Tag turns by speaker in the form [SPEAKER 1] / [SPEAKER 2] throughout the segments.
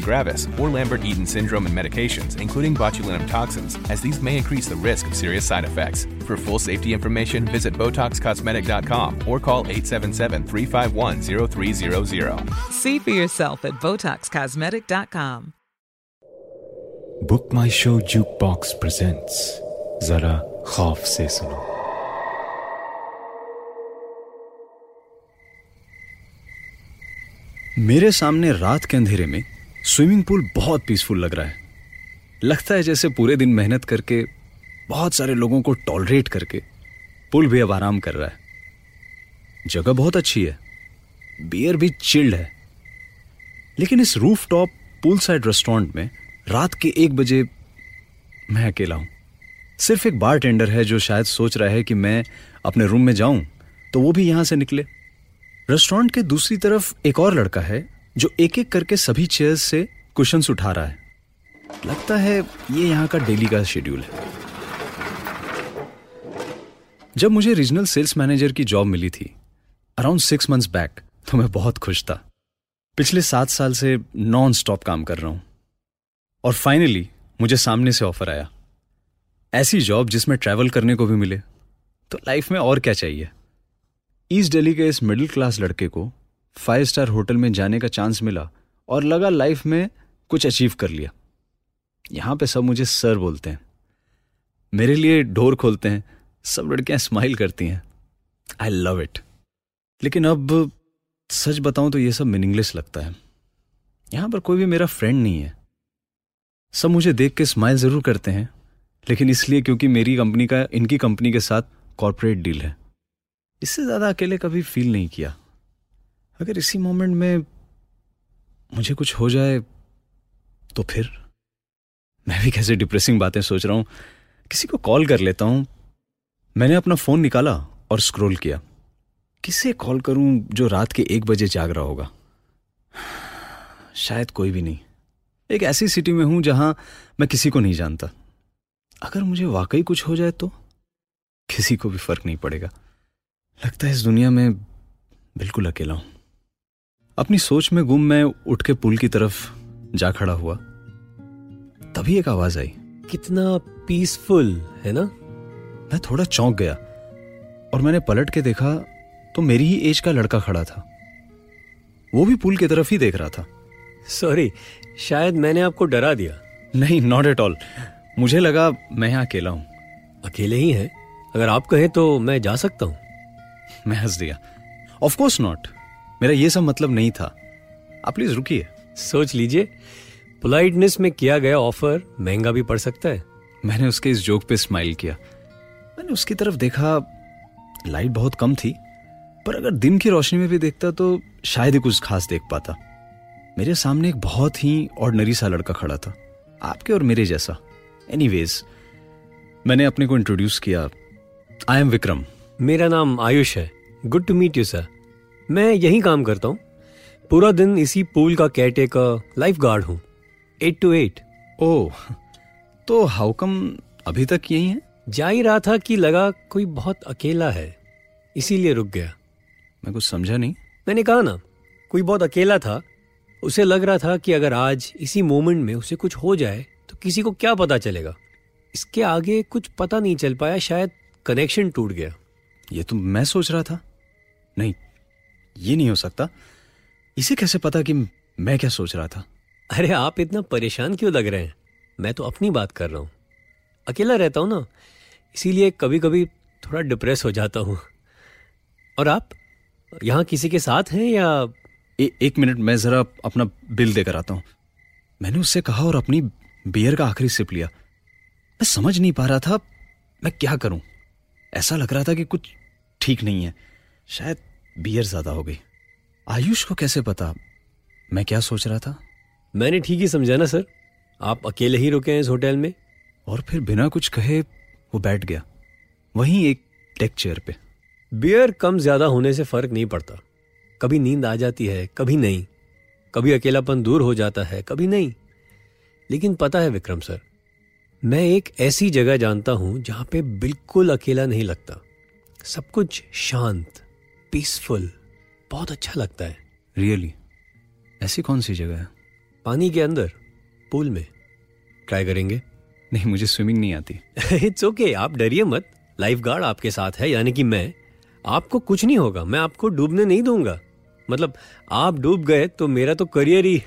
[SPEAKER 1] gravis, or Lambert-Eaton syndrome and medications, including botulinum toxins, as these may increase the risk of serious side effects. For full safety information, visit BotoxCosmetic.com or call 877-351-0300.
[SPEAKER 2] See for yourself at BotoxCosmetic.com.
[SPEAKER 3] Book My Show jukebox presents जरा खौफ से सुनो
[SPEAKER 4] मेरे सामने रात के अंधेरे में स्विमिंग पूल बहुत पीसफुल लग रहा है। लगता है जैसे पूरे दिन मेहनत करके, बहुत सारे लोगों को टॉलरेट करके पुल भी अब आराम कर रहा है। जगह बहुत अच्छी है बियर भी चिल्ड है। लेकिन इस rooftop poolside restaurant में रात के एक बजे मैं अकेला हूँ। सिर्फ़ एक बार टेंडर है जो शायद सोच रहा है कि मैं अपने रूम में जाऊँ तो वो भी यहाँ से निकले। रेस्टोरेंट के दूसरी तरफ़ एक और लड़का है जो एक एक करके सभी चेयर्स से कुशंस उठा रहा है। लगता है ये यहाँ का डेली का शेड्यूल है। जब मुझे रीजनल सेल्स मैनेजर की जॉब मिली थी अराउंड सिक्स मंथ्स बैक तो मैं बहुत खुश था। पिछले सात साल से नॉन स्टॉप काम कर रहा हूँ। और फाइनली मुझे सामने से ऑफ़र आया। ऐसी जॉब जिसमें ट्रैवल करने को भी मिले। तो लाइफ में और क्या चाहिए? ईस्ट दिल्ली के इस मिडिल क्लास लड़के को फाइव स्टार होटल में जाने का चांस मिला और लगा लाइफ में कुछ अचीव कर लिया। यहाँ पे सब मुझे सर बोलते हैं। मेरे लिए डोर खोलते हैं। सब लड़कियाँ स्माइल करती हैं। आई लव इट लेकिन अब सच बताऊँ तो ये सब मीनिंगलेस लगता है। यहाँ पर कोई भी मेरा फ्रेंड नहीं है। सब मुझे देख के स्माइल ज़रूर करते हैं। लेकिन इसलिए क्योंकि मेरी कंपनी का, इनकी कंपनी के साथ कॉरपोरेट डील है। इससे ज़्यादा अकेले कभी फील नहीं किया। अगर इसी मोमेंट में मुझे कुछ हो जाए तो फिर मैं भी कैसे डिप्रेसिंग बातें सोच रहा हूँ। किसी को कॉल कर लेता हूँ। मैंने अपना फ़ोन निकाला और स्क्रॉल किया। किसे कॉल करूँ जो रात के एक बजे जाग रहा होगा? शायद कोई भी नहीं। एक ऐसी सिटी में हूँ जहाँ मैं किसी को नहीं जानता। अगर मुझे वाकई कुछ हो जाए तो किसी को भी फ़र्क नहीं पड़ेगा। लगता है इस दुनिया में बिल्कुल अकेला हूँ। अपनी सोच में गुम मैं उठ के पुल की तरफ़ जा खड़ा हुआ। तभी एक आवाज़ आई।
[SPEAKER 5] कितना पीसफुल है ना?
[SPEAKER 4] मैं थोड़ा चौंक गया और मैंने पलट के देखा तो मेरी ही एज का लड़का खड़ा था। वो भी पुल की तरफ़ ही देख रहा था।
[SPEAKER 5] सॉरी शायद मैंने आपको डरा दिया।
[SPEAKER 4] नहीं नॉट एट ऑल मुझे लगा मैं यहाँ अकेला हूँ।
[SPEAKER 5] अकेले ही हैं? अगर आप कहें तो मैं जा सकता हूँ।
[SPEAKER 4] मैं हंस दिया। ऑफ़ कोर्स नॉट मेरा ये सब मतलब नहीं था। आप प्लीज़ रुकिए।
[SPEAKER 5] सोच लीजिए। पोलाइटनेस में किया गया ऑफ़र महँगा भी पड़ सकता है।
[SPEAKER 4] मैंने उसके इस जोक पे स्माइल किया। मैंने उसकी तरफ़ देखा लाइट बहुत कम थी पर अगर दिन की रोशनी में भी देखता तो शायद ही कुछ खास देख पाता। मेरे सामने एक बहुत ही ऑर्डनरी सा लड़का खड़ा था आपके और मेरे जैसा। एनीवेज मैंने अपने को इंट्रोड्यूस किया आई एम विक्रम
[SPEAKER 5] मेरा नाम आयुष है। Good to meet you sir मैं यहीं काम करता हूँ। पूरा दिन इसी पूल का केयरटेकर लाइफ गार्ड हूँ। एट टू एट
[SPEAKER 4] ओह तो हाउ कम अभी तक यही है?
[SPEAKER 5] जा ही रहा था कि लगा कोई बहुत अकेला है इसीलिए रुक गया।
[SPEAKER 4] मैं कुछ समझा नहीं।
[SPEAKER 5] मैंने कहा ना कोई बहुत अकेला था उसे लग रहा था कि अगर आज इसी मोमेंट में उसे कुछ हो जाए तो किसी को क्या पता चलेगा। इसके आगे कुछ पता नहीं चल पाया शायद कनेक्शन टूट गया।
[SPEAKER 4] ये तो मैं सोच रहा था। नहीं ये नहीं हो सकता। इसे कैसे पता कि मैं क्या सोच रहा था?
[SPEAKER 5] अरे आप इतना परेशान क्यों लग रहे हैं? मैं तो अपनी बात कर रहा हूँ। अकेला रहता हूँ ना इसीलिए कभी कभी थोड़ा डिप्रेस हो जाता हूँ। और आप यहाँ किसी के साथ हैं या
[SPEAKER 4] ए, एक मिनट मैं जरा अपना बिल देकर आता हूँ। मैंने उससे कहा और अपनी बियर का आखिरी सिप लिया। मैं समझ नहीं पा रहा था मैं क्या करूँ? ऐसा लग रहा था कि कुछ ठीक नहीं है। शायद बियर ज़्यादा हो गई। आयुष को कैसे पता? मैं क्या सोच रहा था?
[SPEAKER 5] मैंने ठीक ही समझा ना सर। आप अकेले ही रुके हैं इस होटल में।
[SPEAKER 4] और फिर बिना कुछ कहे वो बैठ गया। वहीं एक डेक चेयर पे।
[SPEAKER 5] बियर कम ज़्यादा होने से फ़र्क नहीं पड़ता। कभी नींद आ जाती है कभी नहीं। कभी अकेलापन दूर हो जाता है कभी नहीं। लेकिन पता है विक्रम सर मैं एक ऐसी जगह जानता हूँ जहाँ पे बिल्कुल अकेला नहीं लगता। सब कुछ शांत पीसफुल बहुत अच्छा लगता है।
[SPEAKER 4] Really really? ऐसी कौन सी जगह है?
[SPEAKER 5] पानी के अंदर पूल में। ट्राई करेंगे।
[SPEAKER 4] नहीं मुझे स्विमिंग नहीं आती।
[SPEAKER 5] इट्स ओके okay, आप डरिए मत। लाइफ गार्ड आपके साथ है यानी कि मैं। आपको कुछ नहीं होगा मैं आपको डूबने नहीं दूँगा। मतलब आप डूब गए तो मेरा तो करियर ही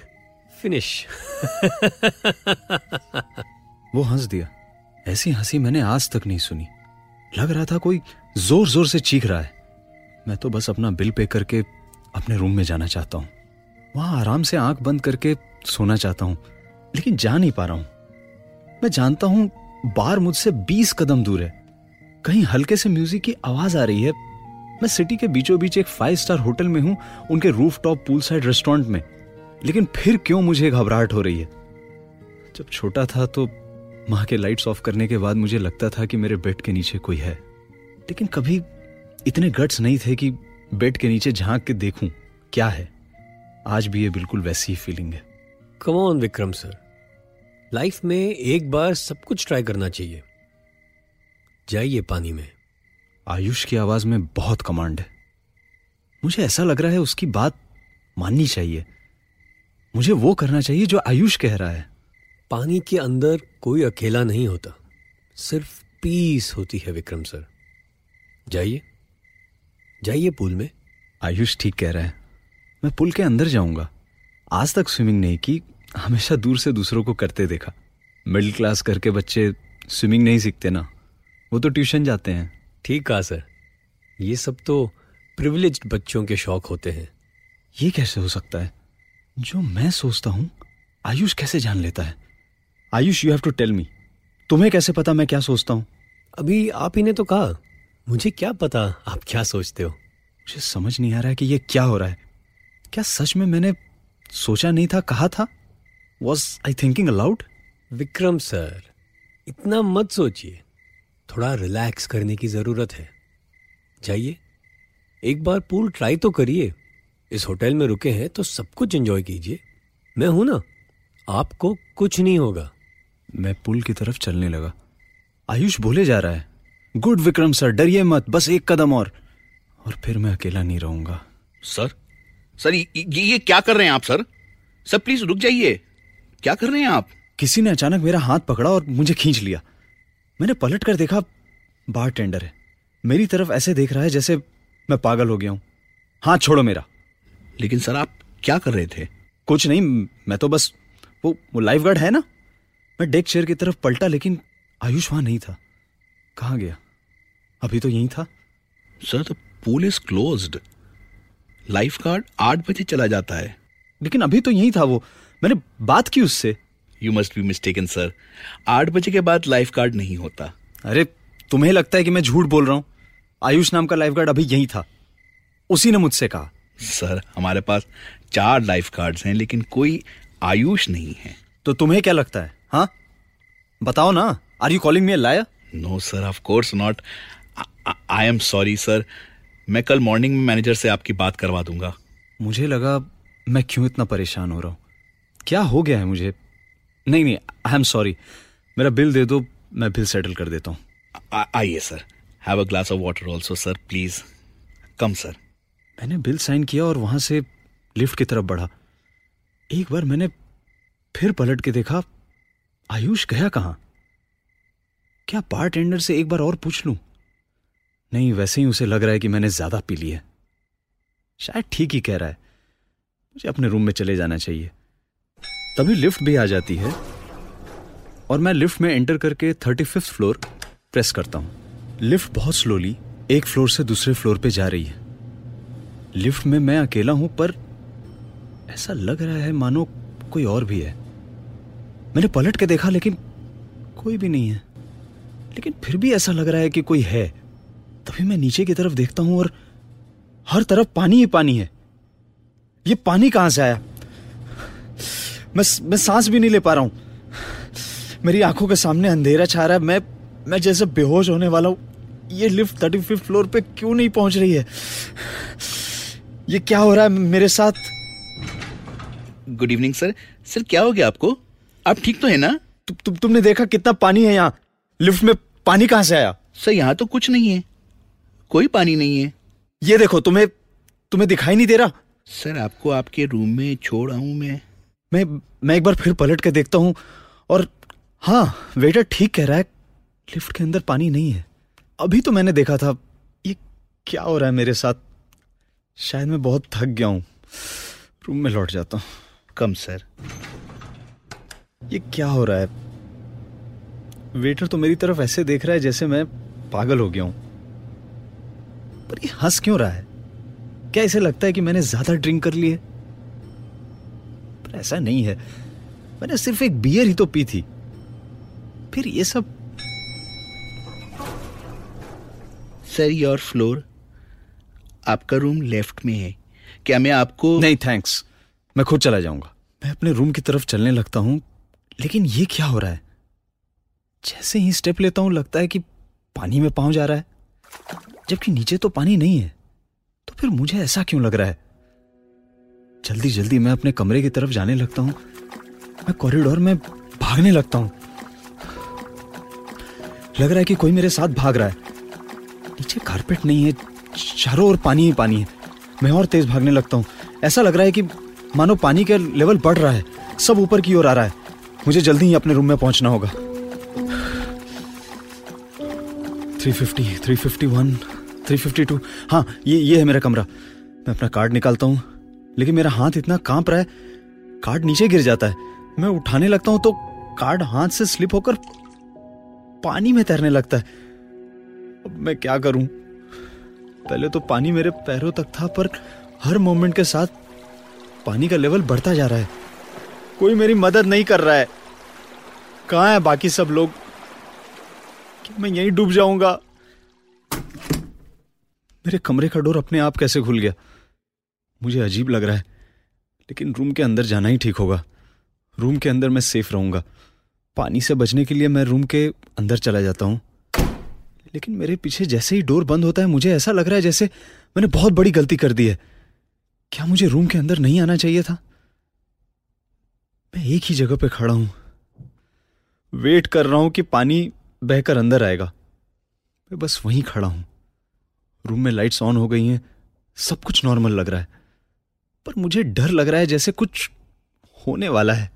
[SPEAKER 5] फिनिश
[SPEAKER 4] वो हंस दिया। ऐसी हँसी मैंने आज तक नहीं सुनी। लग रहा था कोई ज़ोर ज़ोर से चीख रहा है। मैं तो बस अपना बिल पे करके अपने रूम में जाना चाहता हूँ। वहाँ आराम से आँख बंद करके सोना चाहता हूँ, लेकिन जा नहीं पा रहा हूँ। मैं जानता हूँ बार मुझसे बीस कदम दूर है। कहीं हल्के से म्यूज़िक की आवाज़ आ रही है। मैं सिटी के बीचों बीच एक फाइव स्टार होटल में हूँ, उनके rooftop poolside restaurant में। लेकिन फिर क्यों मुझे घबराहट हो रही है? जब छोटा था तो माँ के लाइट्स ऑफ़ करने के बाद मुझे लगता था कि मेरे बेड के नीचे कोई है। लेकिन कभी इतने गट्स नहीं थे कि बेड के नीचे झाँक के देखूँ क्या है। आज भी ये बिल्कुल वैसी ही फीलिंग है।
[SPEAKER 5] Come on Vikram sir life में एक बार सब कुछ ट्राई करना चाहिए। जाइए पानी में।
[SPEAKER 4] आयुष की आवाज़ में बहुत कमांड है। मुझे ऐसा लग रहा है उसकी बात माननी चाहिए। मुझे वो करना चाहिए जो आयुष कह रहा है।
[SPEAKER 5] पानी के अंदर कोई अकेला नहीं होता। सिर्फ़ पीस होती है विक्रम सर जाइए। जाइए पुल में।
[SPEAKER 4] आयुष ठीक कह रहा है। मैं पुल के अंदर जाऊँगा। आज तक स्विमिंग नहीं की हमेशा दूर से दूसरों को करते देखा। मिडिल क्लास करके बच्चे स्विमिंग नहीं सीखते ना। वो तो ट्यूशन जाते हैं।
[SPEAKER 5] ठीक कहा सर। ये सब तो प्रिविलेज्ड बच्चों के शौक होते हैं।
[SPEAKER 4] ये कैसे हो सकता है? जो मैं सोचता हूँ आयुष कैसे जान लेता है? Ayush you have to tell me तुम्हें कैसे पता मैं क्या सोचता हूँ?
[SPEAKER 5] अभी आप ही ने तो कहा। मुझे क्या पता? आप क्या सोचते हो?
[SPEAKER 4] मुझे समझ नहीं आ रहा है कि ये क्या हो रहा है। क्या सच में मैंने सोचा नहीं था कहा था? Was I thinking aloud
[SPEAKER 5] Vikram sir इतना मत सोचिए। थोड़ा रिलैक्स करने की ज़रूरत है। जाइए। एक बार पूल ट्राई तो करिए। इस होटल में रुके हैं तो सब कुछ एंजॉय कीजिए। मैं हूँ ना? आपको कुछ नहीं होगा।
[SPEAKER 4] मैं पुल की तरफ़ चलने लगा। आयुष बोले जा रहा है। गुड विक्रम सर डरिए मत बस एक कदम और। और फिर मैं अकेला नहीं रहूँगा।
[SPEAKER 6] सर सर ये, ये क्या कर रहे हैं आप सर? सर प्लीज़ रुक जाइए। क्या कर रहे हैं आप?
[SPEAKER 4] किसी ने अचानक मेरा हाथ पकड़ा और मुझे खींच लिया। मैंने पलट कर देखा बार टेंडर है। मेरी तरफ़ ऐसे देख रहा है जैसे मैं पागल हो गया हूँ। हाथ छोड़ो मेरा।
[SPEAKER 6] लेकिन सर आप क्या कर रहे थे?
[SPEAKER 4] कुछ नहीं मैं तो बस वो वो लाइफ गार्ड है ना? मैं डेक चेयर की तरफ़ पलटा लेकिन आयुष वहाँ नहीं था। कहा गया? अभी तो यही था।
[SPEAKER 6] Sir the pool is closed lifeguard आठ बजे चला जाता है।
[SPEAKER 4] लेकिन अभी तो यही था वो। मैंने बात की उससे।
[SPEAKER 6] You must be mistaken sir आठ बजे के बाद लाइफ गार्ड नहीं होता।
[SPEAKER 4] अरे तुम्हें लगता है कि मैं झूठ बोल रहा हूँ? आयुष नाम का लाइफ गार्ड अभी यही था। उसी ने मुझसे कहा।
[SPEAKER 6] सर हमारे पास चार लाइफ गार्ड्स हैं लेकिन कोई आयुष नहीं है।
[SPEAKER 4] तो तुम्हें क्या लगता है हाँ? बताओ ना are you calling me liar
[SPEAKER 6] no sir of course not I am sorry sir मैं कल मॉर्निंग में मैनेजर से आपकी बात करवा दूँगा।
[SPEAKER 4] मुझे लगा मैं क्यों इतना परेशान हो रहा हूँ? क्या हो गया है मुझे? नहीं नहीं आई एम सॉरी मेरा बिल दे दो मैं बिल सेटल कर देता हूँ।
[SPEAKER 6] आइए sir have a glass of water also sir please come sir
[SPEAKER 4] मैंने बिल साइन किया और वहाँ से लिफ्ट की तरफ़ बढ़ा। एक बार मैंने फिर पलट के देखा आयुष गया कहाँ? क्या बार टेंडर से एक बार और पूछ लूँ? नहीं, वैसे ही उसे लग रहा है कि मैंने ज़्यादा पी ली है। शायद ठीक ही कह रहा है। मुझे अपने रूम में चले जाना चाहिए। तभी लिफ्ट भी आ जाती है और मैं लिफ्ट में एंटर करके थर्टी फिफ्थ फ्लोर प्रेस करता हूँ। लिफ्ट बहुत स्लोली एक फ्लोर से दूसरे फ्लोर पे जा रही है। लिफ्ट में मैं अकेला हूँ, पर ऐसा लग रहा है मानो कोई और भी है। मैंने पलट के देखा, लेकिन कोई भी नहीं है। लेकिन फिर भी ऐसा लग रहा है कि कोई है। तभी मैं नीचे की तरफ़ देखता हूँ और हर तरफ़ पानी ही पानी है। ये पानी कहाँ से आया? मैं मैं सांस भी नहीं ले पा रहा हूँ। मेरी आँखों के सामने अंधेरा छा रहा है। मैं मैं जैसे बेहोश होने वाला हूँ। ये लिफ्ट थर्टी फिफ्थ फ्लोर पे क्यों नहीं पहुँच रही है? ये क्या हो रहा है मेरे साथ?
[SPEAKER 6] गुड इवनिंग सर सर क्या हो गया आपको? आप ठीक तो है ना?
[SPEAKER 4] तु, तु, तुमने देखा कितना पानी है यहाँ? लिफ्ट में पानी कहाँ से आया?
[SPEAKER 6] सर यहाँ तो कुछ नहीं है। कोई पानी नहीं है।
[SPEAKER 4] ये देखो तुम्हें तुम्हें दिखाई नहीं दे रहा?
[SPEAKER 6] सर आपको आपके रूम में छोड़ आऊँ मैं?
[SPEAKER 4] मैं मैं एक बार फिर पलट के देखता हूँ और हाँ वेटर ठीक कह रहा है लिफ्ट के अंदर पानी नहीं है। अभी तो मैंने देखा था ये क्या हो रहा है मेरे साथ? शायद मैं बहुत थक गया हूँ। रूम में लौट जाता हूँ।
[SPEAKER 6] Come sir.
[SPEAKER 4] ये क्या हो रहा है? वेटर तो मेरी तरफ़ ऐसे देख रहा है जैसे मैं पागल हो गया हूँ। पर ये हंस क्यों रहा है? क्या इसे लगता है कि मैंने ज़्यादा ड्रिंक कर ली है? पर ऐसा नहीं है। मैंने सिर्फ़ एक बियर ही तो पी थी। फिर ये सब
[SPEAKER 6] सर योर फ्लोर आपका रूम लेफ़्ट में है। क्या मैं आपको
[SPEAKER 4] नहीं थैंक्स मैं खुद चला जाऊँगा। मैं अपने रूम की तरफ़ चलने लगता हूँ लेकिन ये क्या हो रहा है? जैसे ही स्टेप लेता हूँ लगता है कि पानी में पाँव जा रहा है। जबकि नीचे तो पानी नहीं है। तो फिर मुझे ऐसा क्यों लग रहा है? जल्दी जल्दी मैं अपने कमरे की तरफ़ जाने लगता हूँ। मैं कॉरिडोर में भागने लगता हूँ। लग रहा है कि कोई मेरे साथ भाग रहा है। नीचे कारपेट नहीं है चारों ओर पानी ही पानी है। मैं और तेज भागने लगता हूँ। ऐसा लग रहा है कि मानो पानी का लेवल बढ़ रहा है। सब ऊपर की ओर आ रहा है। मुझे जल्दी ही अपने रूम में पहुँचना होगा। 350, 351, 352 हाँ ये ये है मेरा कमरा। मैं अपना कार्ड निकालता हूँ। लेकिन मेरा हाथ इतना काँप रहा है कार्ड नीचे गिर जाता है। मैं उठाने लगता हूँ तो कार्ड हाथ से स्लिप होकर पानी में तैरने लगता है। अब मैं क्या करूँ? पहले तो पानी मेरे पैरों तक था, पर हर मोमेंट के साथ पानी का लेवल बढ़ता जा रहा है। कोई मेरी मदद नहीं कर रहा है। कहाँ है बाकी सब लोग? मैं यहीं डूब जाऊँगा? मेरे कमरे का डोर अपने आप कैसे खुल गया? मुझे अजीब लग रहा है, लेकिन रूम के अंदर जाना ही ठीक होगा। रूम के अंदर मैं सेफ़ रहूँगा। पानी से बचने के लिए मैं रूम के अंदर चला जाता हूँ। लेकिन मेरे पीछे जैसे ही डोर बंद होता है, मुझे ऐसा लग रहा है जैसे मैंने बहुत बड़ी गलती कर दी है। क्या मुझे रूम के अंदर नहीं आना चाहिए था? मैं एक ही जगह पे खड़ा हूँ। वेट कर रहा हूँ कि पानी बहकर अंदर आएगा। मैं बस वहीं खड़ा हूँ। रूम में लाइट्स ऑन हो गई हैं। सब कुछ नॉर्मल लग रहा है। पर मुझे डर लग रहा है जैसे कुछ होने वाला है।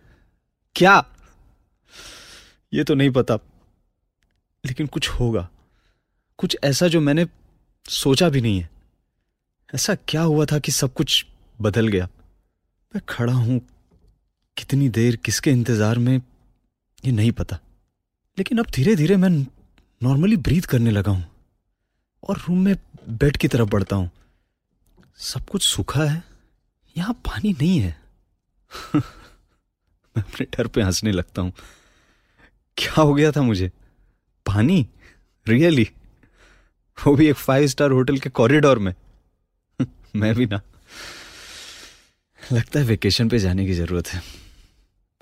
[SPEAKER 4] क्या? ये तो नहीं पता। लेकिन कुछ होगा। कुछ ऐसा जो मैंने सोचा भी नहीं है। ऐसा क्या हुआ था कि सब कुछ बदल गया? मैं खड़ा हूँ। कितनी देर, किसके इंतज़ार में, ये नहीं पता। लेकिन अब धीरे धीरे मैं नॉर्मली ब्रीथ करने लगा हूँ। और रूम में बेड की तरफ़ बढ़ता हूँ। सब कुछ सूखा है, यहाँ पानी नहीं है। मैं अपने डर पे हंसने लगता हूँ। क्या हो गया था मुझे? पानी? रियली वो भी एक फाइव स्टार होटल के कॉरिडोर में। मैं भी ना। लगता है वेकेशन पे जाने की ज़रूरत है।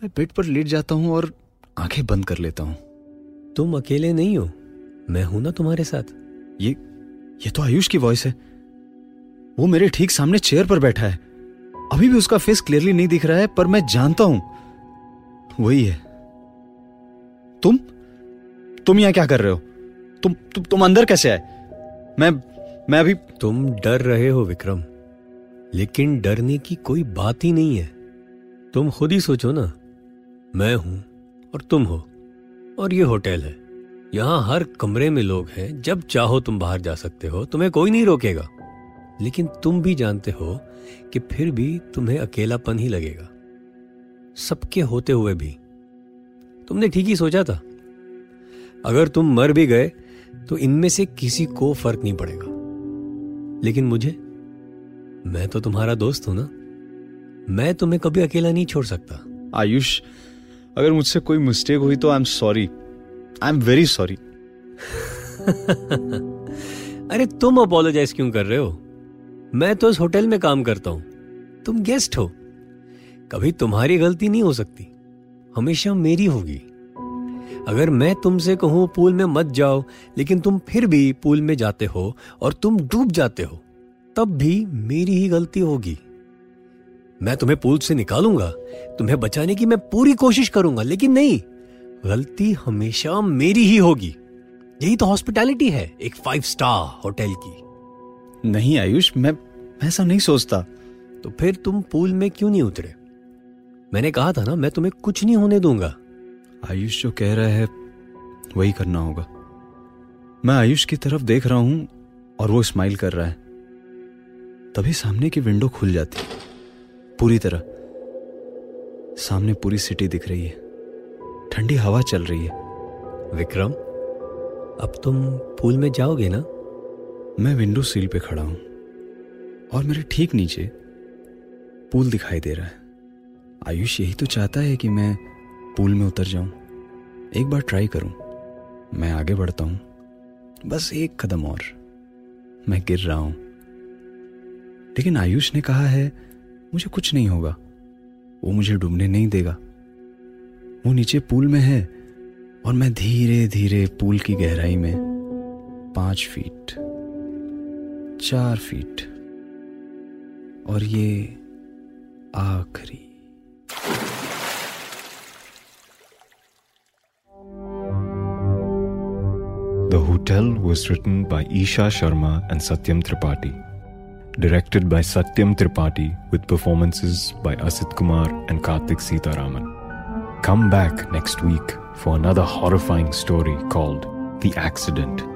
[SPEAKER 4] मैं बेड पर लेट जाता हूँ और आँखें बंद कर लेता हूँ।
[SPEAKER 5] तुम अकेले नहीं हो। मैं हूँ ना तुम्हारे साथ।
[SPEAKER 4] ये ये तो आयुष की वॉइस है। वो मेरे ठीक सामने चेयर पर बैठा है। अभी भी उसका फेस क्लियरली नहीं दिख रहा है पर मैं जानता हूँ। वही है। तुम? तुम यहाँ क्या कर रहे हो? तुम तुम, तुम अंदर कैसे आए? मैं मैं अभी
[SPEAKER 5] तुम डर रहे हो विक्रम। लेकिन डरने की कोई बात ही नहीं है। तुम खुद ही सोचो ना। मैं हूँ और तुम हो। और ये होटल है। यहाँ हर कमरे में लोग हैं। जब चाहो तुम बाहर जा सकते हो, तुम्हें कोई नहीं रोकेगा। लेकिन तुम भी जानते हो कि फिर भी तुम्हें अकेलापन ही लगेगा। सबके होते हुए भी। तुमने ठीक ही सोचा था। अगर तुम मर भी गए तो इनमें से किसी को फ़र्क नहीं पड़ेगा। लेकिन मुझे, मैं तो तुम्हारा दोस्त हूँ ना। मैं तुम्हें कभी अकेला नहीं छोड़ सकता।
[SPEAKER 4] आयुष, अगर मुझसे कोई मिस्टेक हुई तो I am sorry I am very sorry
[SPEAKER 5] अरे तुम अपोलोजाइज क्यों कर रहे हो? मैं तो इस होटल में काम करता हूँ। तुम गेस्ट हो। कभी तुम्हारी गलती नहीं हो सकती। हमेशा मेरी होगी। अगर मैं तुमसे कहूँ, पूल में मत जाओ, लेकिन तुम फिर भी पूल में जाते हो और तुम डूब जाते हो, तब भी मेरी ही गलती होगी। मैं तुम्हें पूल से निकालूँगा। तुम्हें बचाने की मैं पूरी कोशिश करूँगा, लेकिन नहीं। गलती हमेशा मेरी ही होगी। यही तो हॉस्पिटैलिटी है एक फाइव स्टार होटल की।
[SPEAKER 4] नहीं आयुष मैं ऐसा नहीं सोचता।
[SPEAKER 5] तो फिर तुम पूल में क्यों नहीं उतरे? मैंने कहा था ना मैं तुम्हें कुछ नहीं होने दूँगा।
[SPEAKER 4] आयुष जो कह रहा है वही करना होगा। मैं आयुष की तरफ़ देख रहा हूँ और वो स्माइल कर रहा है। तभी सामने की विंडो खुल जाती। पूरी तरह। सामने पूरी सिटी दिख रही है। ठंडी हवा चल रही है।
[SPEAKER 5] विक्रम, अब तुम पूल में जाओगे ना?
[SPEAKER 4] मैं विंडो सील पे खड़ा हूँ और मेरे ठीक नीचे पूल दिखाई दे रहा है। आयुष यही तो चाहता है कि मैं पूल में उतर जाऊँ। एक बार ट्राई करूँ। मैं आगे बढ़ता हूँ। बस एक कदम और। मैं गिर रहा हूँ। लेकिन आयुष ने कहा है, मुझे कुछ नहीं होगा। वो मुझे डूबने नहीं देगा। वो नीचे पूल में है और मैं धीरे धीरे पूल की गहराई में पाँच फीट, चार फीट और ये आखिरी।
[SPEAKER 3] The hotel was written by Isha Sharma and Satyam Tripathi directed by Satyam Tripathi with performances by Asit Kumar and Kartik Sitaraman Come back next week for another horrifying story called The Accident.